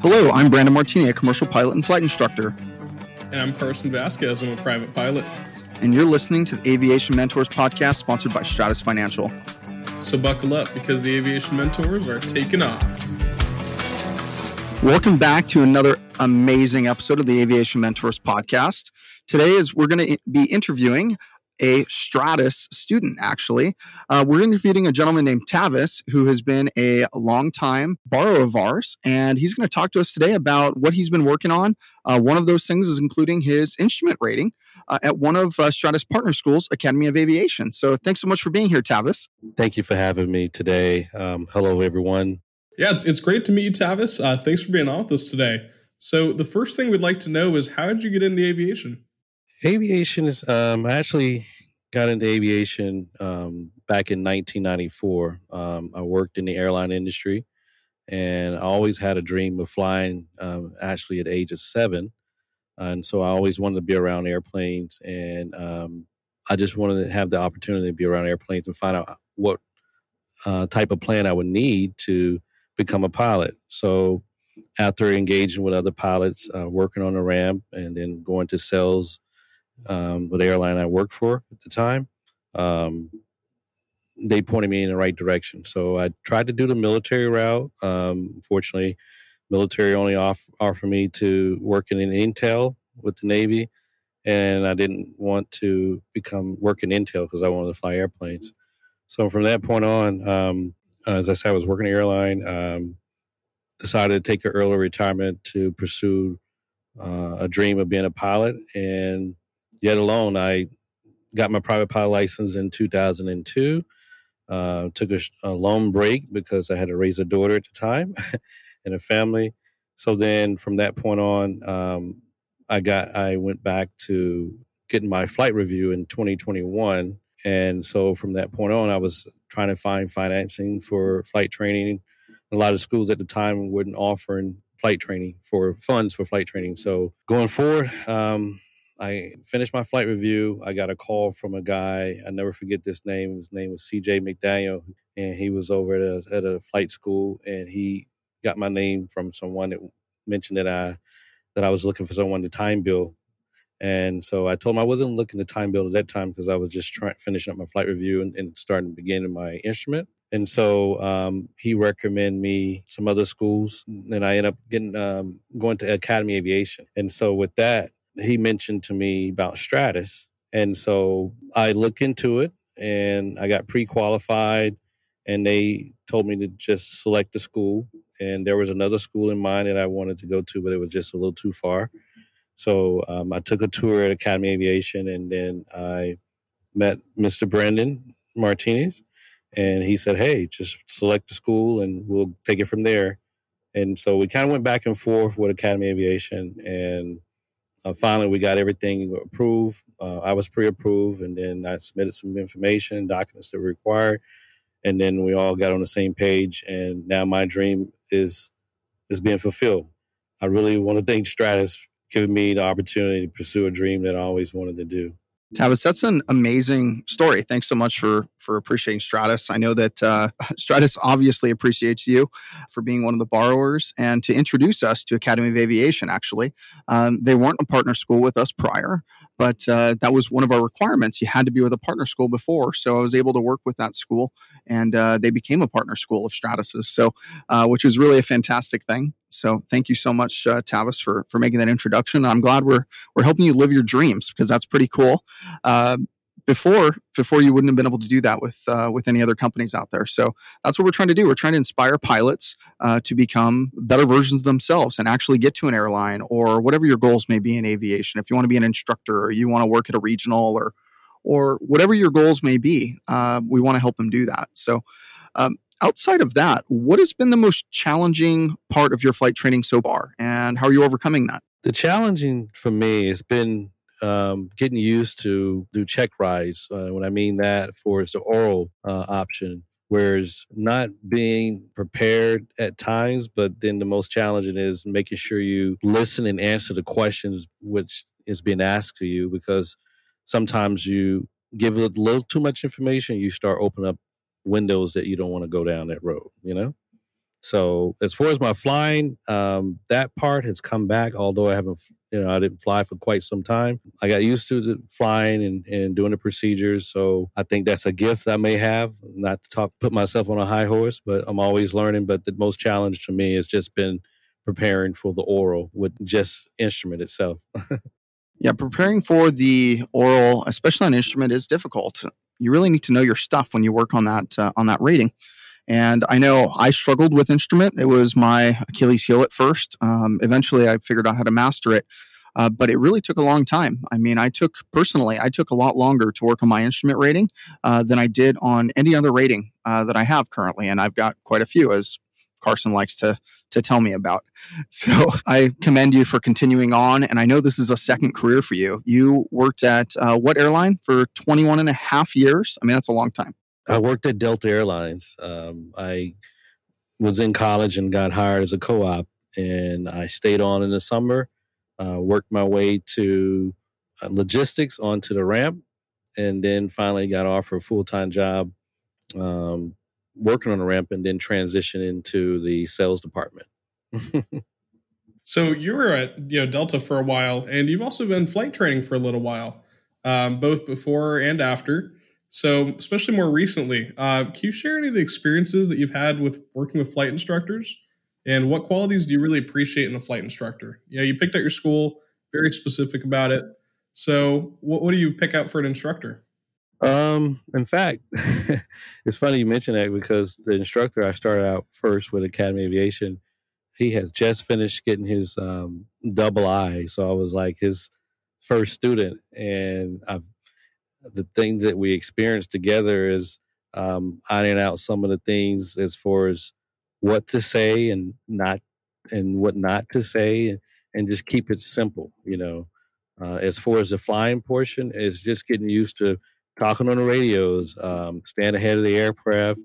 Hello, I'm Brandon Martini, a commercial pilot and flight instructor. And I'm Carson Vasquez, I'm a private pilot. And you're listening to the Aviation Mentors podcast sponsored by Stratus Financial. So buckle up because the Aviation Mentors are taking off. Welcome back to another amazing episode of the Aviation Mentors podcast. Today is we're going to be interviewing a Stratus student, actually. Uh, we're interviewing a gentleman named Tavis, who has been a long-time borrower of ours, and he's going to talk to us today about what he's been working on. Uh, one of those things is including his instrument rating uh, at one of uh, Stratus partner schools, Academy of Aviation. So thanks so much for being here, Tavis. Thank you for having me today. Um, hello, everyone. Yeah, it's, it's great to meet you, Tavis. Uh, thanks for being on with us today. So the first thing we'd like to know is how did you get into aviation? Aviation is, um, I actually got into aviation um, back in 1994. Um, I worked in the airline industry and I always had a dream of flying um, actually at age of seven. And so I always wanted to be around airplanes and um, I just wanted to have the opportunity to be around airplanes and find out what uh, type of plan I would need to become a pilot. So after engaging with other pilots, uh, working on the ramp, and then going to sales um, with the airline I worked for at the time, um, they pointed me in the right direction. So I tried to do the military route. Um, fortunately, military only off, offered me to work in intel with the Navy, and I didn't want to become work in intel because I wanted to fly airplanes. So from that point on, um, as I said, I was working the airline. Um, decided to take an early retirement to pursue uh, a dream of being a pilot, and yet alone, I got my private pilot license in 2002. Uh, took a, a, long break because I had to raise a daughter at the time and a family. So then, from that point on, um, I got I went back to getting my flight review in 2021, and so from that point on, I was trying to find financing for flight training. A lot of schools at the time wouldn't offer flight training for funds for flight training. So going forward, um, I finished my flight review. I got a call from a guy. I never forget this name. His name was C.J. McDaniel, and he was over at a, at a flight school, and he got my name from someone that mentioned that I that I was looking for someone to time build. And so I told him I wasn't looking to time build at that time because I was just trying finishing up my flight review and, and starting beginning my instrument. And so um, he recommended me some other schools, and I ended up getting um, going to Academy Aviation. And so with that, he mentioned to me about Stratus. And so I looked into it and I got pre qualified, and they told me to just select the school. And there was another school in mind that I wanted to go to, but it was just a little too far. So um, I took a tour at Academy Aviation, and then I met Mr. Brandon Martinez, and he said, "Hey, just select the school, and we'll take it from there." And so we kind of went back and forth with Academy Aviation, and uh, finally we got everything approved. Uh, I was pre-approved, and then I submitted some information, documents that were required, and then we all got on the same page. And now my dream is is being fulfilled. I really want to thank Stratus for giving me the opportunity to pursue a dream that I always wanted to do. Tavis, that's an amazing story. Thanks so much for for appreciating Stratus. I know that uh, Stratus obviously appreciates you for being one of the borrowers and to introduce us to Academy of Aviation. Actually, um, they weren't a partner school with us prior, but uh, that was one of our requirements. You had to be with a partner school before, so I was able to work with that school, and uh, they became a partner school of Stratus's. So, uh, which was really a fantastic thing. So, thank you so much, uh, Tavis, for for making that introduction. I'm glad we're we're helping you live your dreams because that's pretty cool. Uh, before before you wouldn't have been able to do that with uh, with any other companies out there. So that's what we're trying to do. We're trying to inspire pilots uh, to become better versions of themselves and actually get to an airline or whatever your goals may be in aviation. If you want to be an instructor or you want to work at a regional or or whatever your goals may be, uh, we want to help them do that. So. Um, outside of that, what has been the most challenging part of your flight training so far, and how are you overcoming that? The challenging for me has been um, getting used to do check rides. Uh, when I mean that, for it's the oral uh, option, whereas not being prepared at times, but then the most challenging is making sure you listen and answer the questions which is being asked of you because sometimes you give a little too much information, you start opening up windows that you don't want to go down that road, you know? So as far as my flying, um, that part has come back. Although I haven't, you know, I didn't fly for quite some time. I got used to the flying and, and doing the procedures. So I think that's a gift I may have. Not to talk, put myself on a high horse, but I'm always learning. But the most challenge to me has just been preparing for the oral with just instrument itself. yeah, preparing for the oral, especially on instrument, is difficult. You really need to know your stuff when you work on that uh, on that rating. And I know I struggled with instrument. It was my Achilles heel at first. Um, eventually, I figured out how to master it. Uh, but it really took a long time. I mean, I took personally, I took a lot longer to work on my instrument rating uh, than I did on any other rating uh, that I have currently, and I've got quite a few, as Carson likes to to tell me about. So I commend you for continuing on, and I know this is a second career for you. You worked at uh, what airline for 21 and a half years? I mean, that's a long time. I worked at Delta Airlines. Um, I was in college and got hired as a co-op, and I stayed on in the summer. Uh, worked my way to uh, logistics onto the ramp, and then finally got offered a full time job um, working on a ramp, and then transition into the sales department. so you were at you know Delta for a while, and you've also been flight training for a little while, um, both before and after. So, especially more recently, uh, can you share any of the experiences that you've had with working with flight instructors? And what qualities do you really appreciate in a flight instructor? You know, you picked out your school, very specific about it. So, what, what do you pick out for an instructor? Um, in fact, it's funny you mention that because the instructor I started out first with Academy Aviation, he has just finished getting his um, double I, so I was like his first student, and I've the things that we experienced together is um, ironing out some of the things as far as what to say and not and what not to say and, and just keep it simple you know. Uh, as far as the flying portion is just getting used to talking on the radios um, staying ahead of the aircraft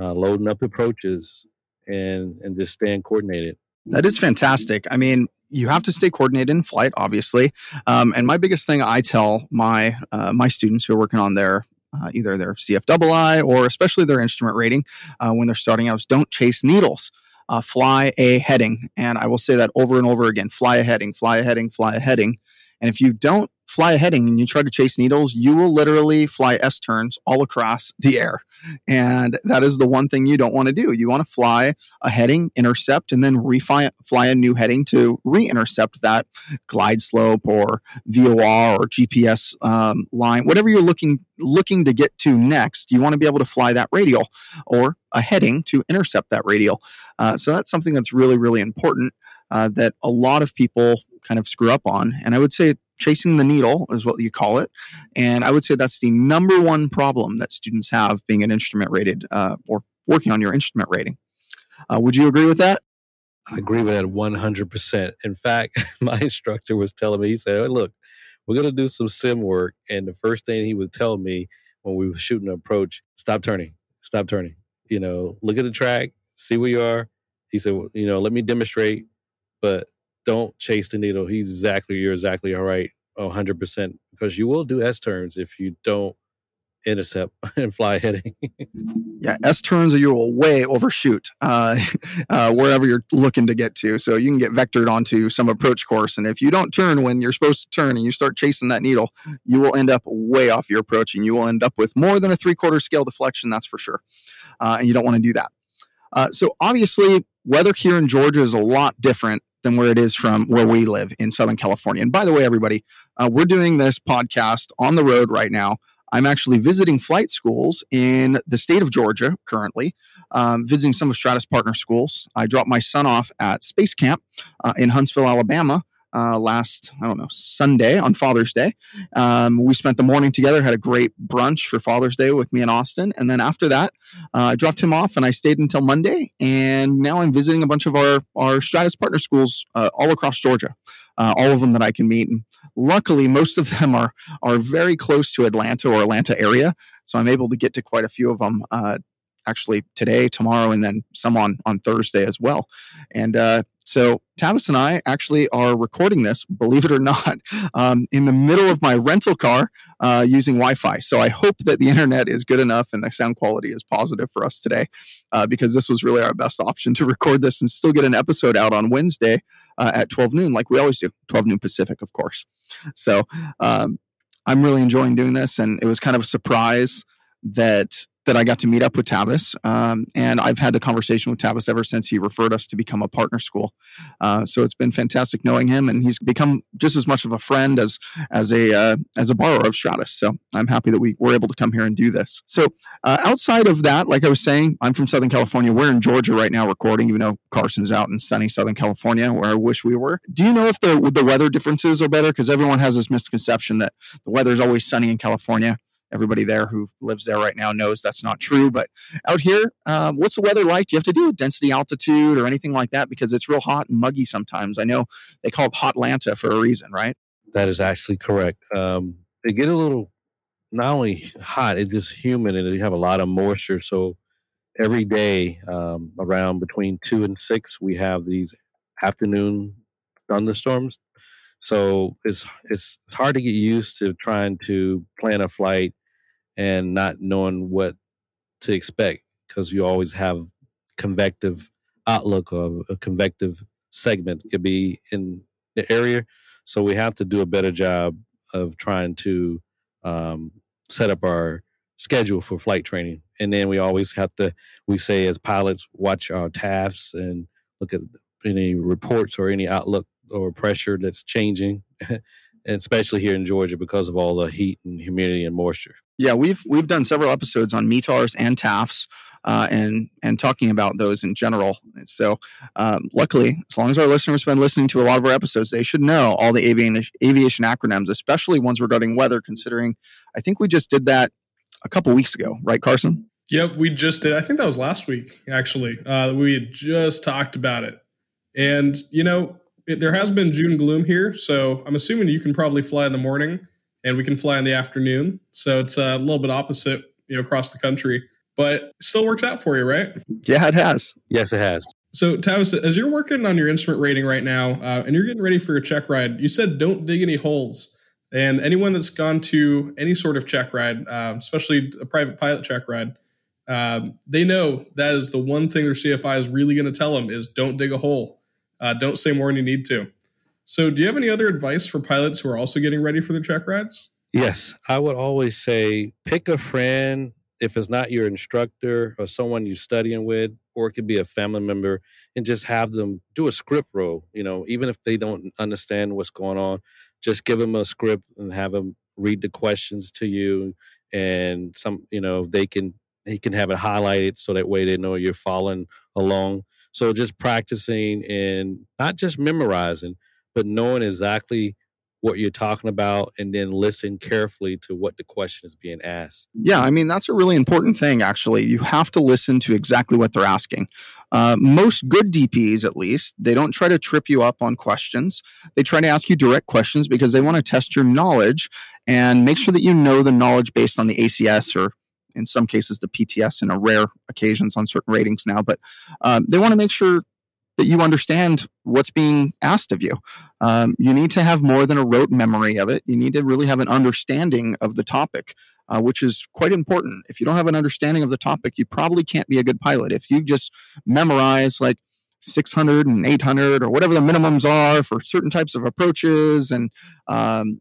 uh, loading up approaches and and just staying coordinated that is fantastic i mean you have to stay coordinated in flight, obviously. Um, and my biggest thing I tell my uh, my students who are working on their uh, either their CFII or especially their instrument rating uh, when they're starting out is don't chase needles. Uh, fly a heading, and I will say that over and over again: fly a heading, fly a heading, fly a heading. And if you don't fly a heading and you try to chase needles, you will literally fly S turns all across the air. And that is the one thing you don't want to do. You want to fly a heading, intercept, and then refly fly a new heading to re-intercept that glide slope or VOR or GPS um, line, whatever you're looking looking to get to next. You want to be able to fly that radial or a heading to intercept that radial. Uh, so that's something that's really really important uh, that a lot of people kind of screw up on. And I would say chasing the needle is what you call it. And I would say that's the number one problem that students have being an instrument rated uh, or working on your instrument rating. Uh, would you agree with that? I agree with that 100%. In fact, my instructor was telling me, he said, oh, look, we're going to do some sim work. And the first thing he would tell me when we were shooting an approach, stop turning, stop turning. You know, look at the track, see where you are. He said, well, you know, let me demonstrate, but don't chase the needle. He's exactly, you're exactly all right, 100%, because you will do S turns if you don't intercept and fly heading. yeah, S turns are you will way overshoot uh, uh, wherever you're looking to get to. So you can get vectored onto some approach course. And if you don't turn when you're supposed to turn and you start chasing that needle, you will end up way off your approach and you will end up with more than a three quarter scale deflection, that's for sure. Uh, and you don't want to do that. Uh, so obviously, weather here in Georgia is a lot different than where it is from where we live in Southern California. And by the way, everybody, uh, we're doing this podcast on the road right now. I'm actually visiting flight schools in the state of Georgia currently, um, visiting some of Stratus partner schools. I dropped my son off at Space Camp uh, in Huntsville, Alabama, uh, last, I don't know, Sunday on Father's Day. Um, we spent the morning together, had a great brunch for Father's Day with me and Austin. And then after that, uh, I dropped him off and I stayed until Monday. And now I'm visiting a bunch of our, our Stratus partner schools uh, all across Georgia. Uh, all of them that I can meet. And luckily, most of them are are very close to Atlanta or Atlanta area, so I'm able to get to quite a few of them uh, actually today, tomorrow, and then some on on Thursday as well. And uh, so Tavis and I actually are recording this, believe it or not, um, in the middle of my rental car uh, using Wi-Fi. So I hope that the internet is good enough and the sound quality is positive for us today, uh, because this was really our best option to record this and still get an episode out on Wednesday uh, at 12 noon, like we always do, 12 noon Pacific, of course. So um, I'm really enjoying doing this, and it was kind of a surprise that that I got to meet up with Tavis. Um, and I've had a conversation with Tavis ever since he referred us to become a partner school. Uh, so it's been fantastic knowing him, and he's become just as much of a friend as as a uh, as a borrower of Stratus. So I'm happy that we were able to come here and do this. So uh, outside of that, like I was saying, I'm from Southern California. We're in Georgia right now recording, even though Carson's out in sunny Southern California, where I wish we were. Do you know if the the weather differences are better? Because everyone has this misconception that the weather is always sunny in California everybody there who lives there right now knows that's not true. But out here, um, what's the weather like? Do you have to do density altitude or anything like that? Because it's real hot and muggy sometimes. I know they call it Hot Atlanta for a reason, right? That is actually correct. Um, they get a little not only hot, it's just humid and they have a lot of moisture. So every day um, around between two and six, we have these afternoon thunderstorms. So it's it's hard to get used to trying to plan a flight and not knowing what to expect because you always have convective outlook or a convective segment could be in the area. So we have to do a better job of trying to um, set up our schedule for flight training. And then we always have to, we say as pilots, watch our TAFs and look at any reports or any outlook or pressure that's changing. and especially here in Georgia because of all the heat and humidity and moisture. Yeah, we've we've done several episodes on METARs and TAFs. Uh, and and talking about those in general. So, um, luckily, as long as our listeners have been listening to a lot of our episodes, they should know all the aviation aviation acronyms, especially ones regarding weather. Considering, I think we just did that a couple weeks ago, right, Carson? Yep, we just did. I think that was last week, actually. Uh, we had just talked about it, and you know, it, there has been June gloom here, so I'm assuming you can probably fly in the morning and we can fly in the afternoon. So it's a little bit opposite, you know, across the country, but still works out for you, right? Yeah, it has. Yes, it has. So, Tavis, as you're working on your instrument rating right now, uh, and you're getting ready for your check ride, you said don't dig any holes. And anyone that's gone to any sort of check ride, uh, especially a private pilot check ride, um, they know that is the one thing their CFI is really going to tell them is don't dig a hole. Uh, don't say more than you need to. So, do you have any other advice for pilots who are also getting ready for their check rides? Yes, I would always say pick a friend if it's not your instructor or someone you're studying with, or it could be a family member, and just have them do a script roll. You know, even if they don't understand what's going on, just give them a script and have them read the questions to you, and some, you know, they can he can have it highlighted so that way they know you're following along. So just practicing and not just memorizing, but knowing exactly what you're talking about and then listen carefully to what the question is being asked. Yeah, I mean, that's a really important thing, actually. You have to listen to exactly what they're asking. Uh, most good DPs, at least, they don't try to trip you up on questions. They try to ask you direct questions because they want to test your knowledge and make sure that you know the knowledge based on the ACS or in some cases the PTS in a rare occasions on certain ratings now, but um, they want to make sure that you understand what's being asked of you. Um, you need to have more than a rote memory of it. You need to really have an understanding of the topic, uh, which is quite important. If you don't have an understanding of the topic, you probably can't be a good pilot. If you just memorize like 600 and 800 or whatever the minimums are for certain types of approaches and um,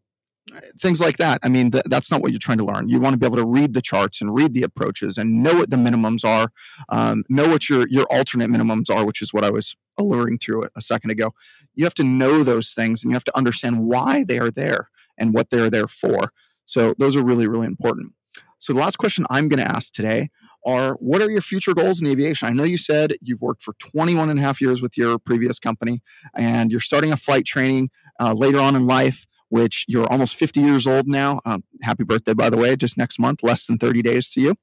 things like that. I mean, th- that's not what you're trying to learn. You want to be able to read the charts and read the approaches and know what the minimums are, um, know what your your alternate minimums are, which is what I was alluring to a, a second ago. You have to know those things and you have to understand why they are there and what they're there for. So those are really really important. So the last question I'm going to ask today are what are your future goals in aviation? I know you said you've worked for 21 and a half years with your previous company and you're starting a flight training uh, later on in life which you're almost 50 years old now. Um, happy birthday, by the way, just next month, less than 30 days to you.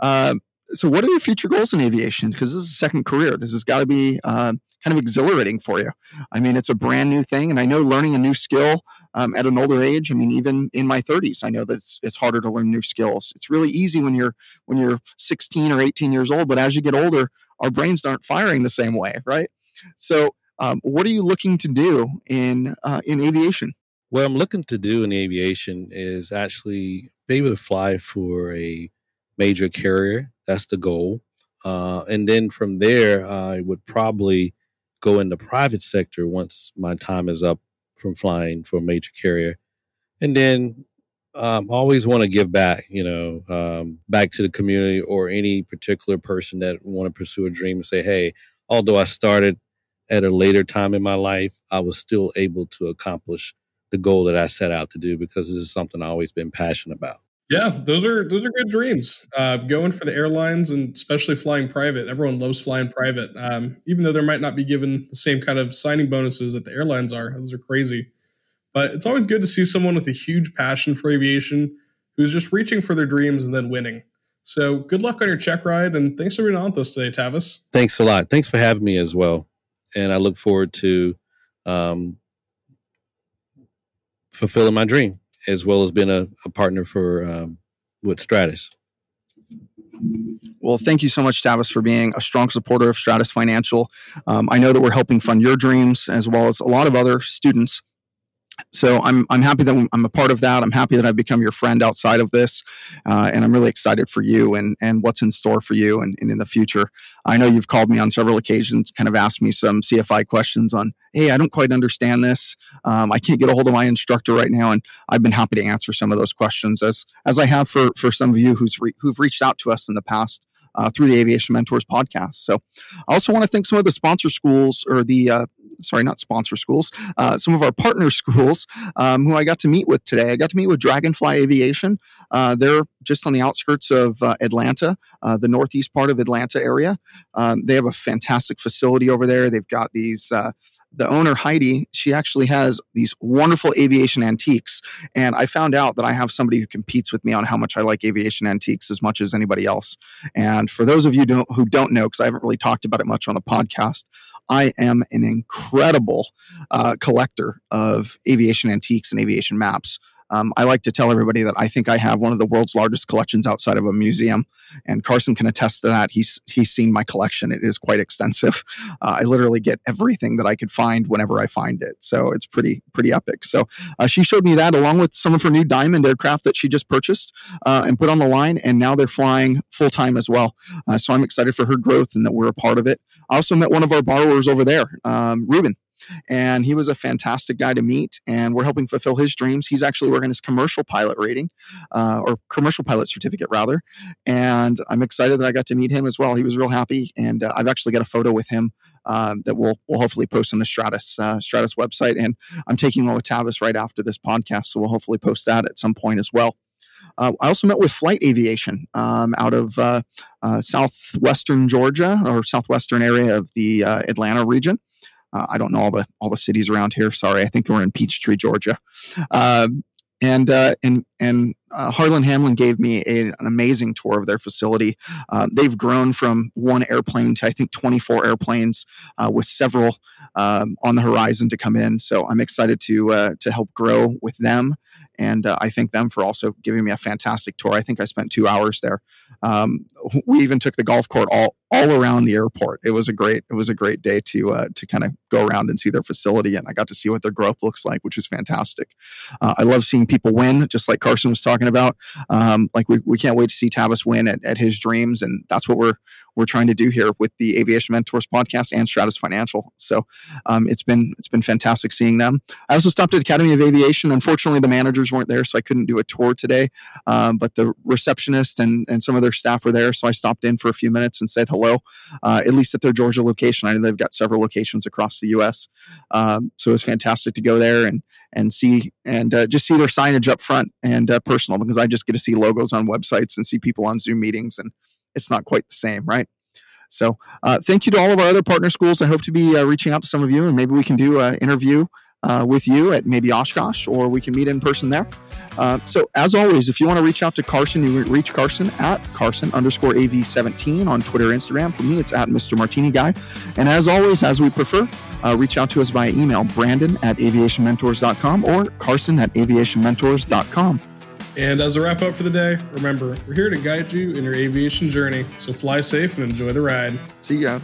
Uh, so what are your future goals in aviation? Because this is a second career. This has got to be uh, kind of exhilarating for you. I mean, it's a brand new thing, and I know learning a new skill um, at an older age. I mean, even in my 30s, I know that it's, it's harder to learn new skills. It's really easy when you're when you're 16 or 18 years old, but as you get older, our brains aren't firing the same way, right? So, um, what are you looking to do in uh, in aviation? What I'm looking to do in aviation is actually be able to fly for a major carrier. That's the goal. Uh, and then from there, I would probably go in the private sector once my time is up from flying for a major carrier. And then um, always want to give back, you know, um, back to the community or any particular person that want to pursue a dream and say, hey, although I started at a later time in my life, I was still able to accomplish the goal that I set out to do because this is something I've always been passionate about. Yeah, those are those are good dreams. Uh, going for the airlines and especially flying private. Everyone loves flying private, um, even though there might not be given the same kind of signing bonuses that the airlines are. Those are crazy. But it's always good to see someone with a huge passion for aviation who's just reaching for their dreams and then winning. So good luck on your check ride, and thanks for being on with us today, Tavis. Thanks a lot. Thanks for having me as well, and I look forward to um, fulfilling my dream as well as being a, a partner for um, with Stratus. Well, thank you so much, Tavis, for being a strong supporter of Stratus Financial. Um, I know that we're helping fund your dreams as well as a lot of other students so I'm I'm happy that I'm a part of that. I'm happy that I've become your friend outside of this, uh, and I'm really excited for you and and what's in store for you and, and in the future. I know you've called me on several occasions, kind of asked me some CFI questions on, hey, I don't quite understand this. Um, I can't get a hold of my instructor right now, and I've been happy to answer some of those questions as as I have for for some of you who's re- who've reached out to us in the past. Uh, through the Aviation Mentors podcast. So, I also want to thank some of the sponsor schools or the uh, sorry, not sponsor schools, uh, some of our partner schools um, who I got to meet with today. I got to meet with Dragonfly Aviation. Uh, they're just on the outskirts of uh, Atlanta, uh, the northeast part of Atlanta area. Um, they have a fantastic facility over there. They've got these uh, the owner Heidi, she actually has these wonderful aviation antiques, and I found out that I have somebody who competes with me on how much I like aviation antiques as much as anybody else. And for those of you don't, who don't know, because I haven't really talked about it much on the podcast, I am an incredible uh, collector of aviation antiques and aviation maps. Um, I like to tell everybody that I think I have one of the world's largest collections outside of a museum, and Carson can attest to that. He's he's seen my collection; it is quite extensive. Uh, I literally get everything that I could find whenever I find it, so it's pretty pretty epic. So uh, she showed me that along with some of her new Diamond aircraft that she just purchased uh, and put on the line, and now they're flying full time as well. Uh, so I'm excited for her growth and that we're a part of it. I also met one of our borrowers over there, um, Ruben and he was a fantastic guy to meet. And we're helping fulfill his dreams. He's actually working his commercial pilot rating, uh, or commercial pilot certificate rather. And I'm excited that I got to meet him as well. He was real happy, and uh, I've actually got a photo with him um, that we'll we'll hopefully post on the Stratus uh, Stratus website. And I'm taking one with Tavis right after this podcast, so we'll hopefully post that at some point as well. Uh, I also met with Flight Aviation um, out of uh, uh, southwestern Georgia or southwestern area of the uh, Atlanta region. Uh, I don't know all the all the cities around here. Sorry, I think we're in Peachtree, Georgia. Um, and uh, and and uh, Harlan Hamlin gave me a, an amazing tour of their facility. Uh, they've grown from one airplane to I think 24 airplanes, uh, with several um, on the horizon to come in. So I'm excited to uh, to help grow with them, and uh, I thank them for also giving me a fantastic tour. I think I spent two hours there. Um, we even took the golf court all all around the airport. It was a great it was a great day to uh, to kind of go around and see their facility, and I got to see what their growth looks like, which is fantastic. I love seeing people win, just like Carson was talking talking about. Um, like we, we can't wait to see Tavis win at, at his dreams, and that's what we're we're trying to do here with the Aviation Mentors podcast and Stratus Financial. So um, it's been it's been fantastic seeing them. I also stopped at Academy of Aviation. Unfortunately, the managers weren't there, so I couldn't do a tour today. Um, but the receptionist and and some of their staff were there, so I stopped in for a few minutes and said hello. Uh, at least at their Georgia location. I know they've got several locations across the U.S. Um, so it was fantastic to go there and and see and uh, just see their signage up front and uh, personal because I just get to see logos on websites and see people on Zoom meetings and it's not quite the same, right? So, uh, thank you to all of our other partner schools. I hope to be uh, reaching out to some of you, and maybe we can do an interview uh, with you at maybe Oshkosh, or we can meet in person there. Uh, so, as always, if you want to reach out to Carson, you reach Carson at Carson underscore AV17 on Twitter, Instagram. For me, it's at Mr. Martini Guy. And as always, as we prefer, uh, reach out to us via email, Brandon at aviationmentors.com or Carson at aviationmentors.com. And as a wrap up for the day, remember, we're here to guide you in your aviation journey. So fly safe and enjoy the ride. See ya.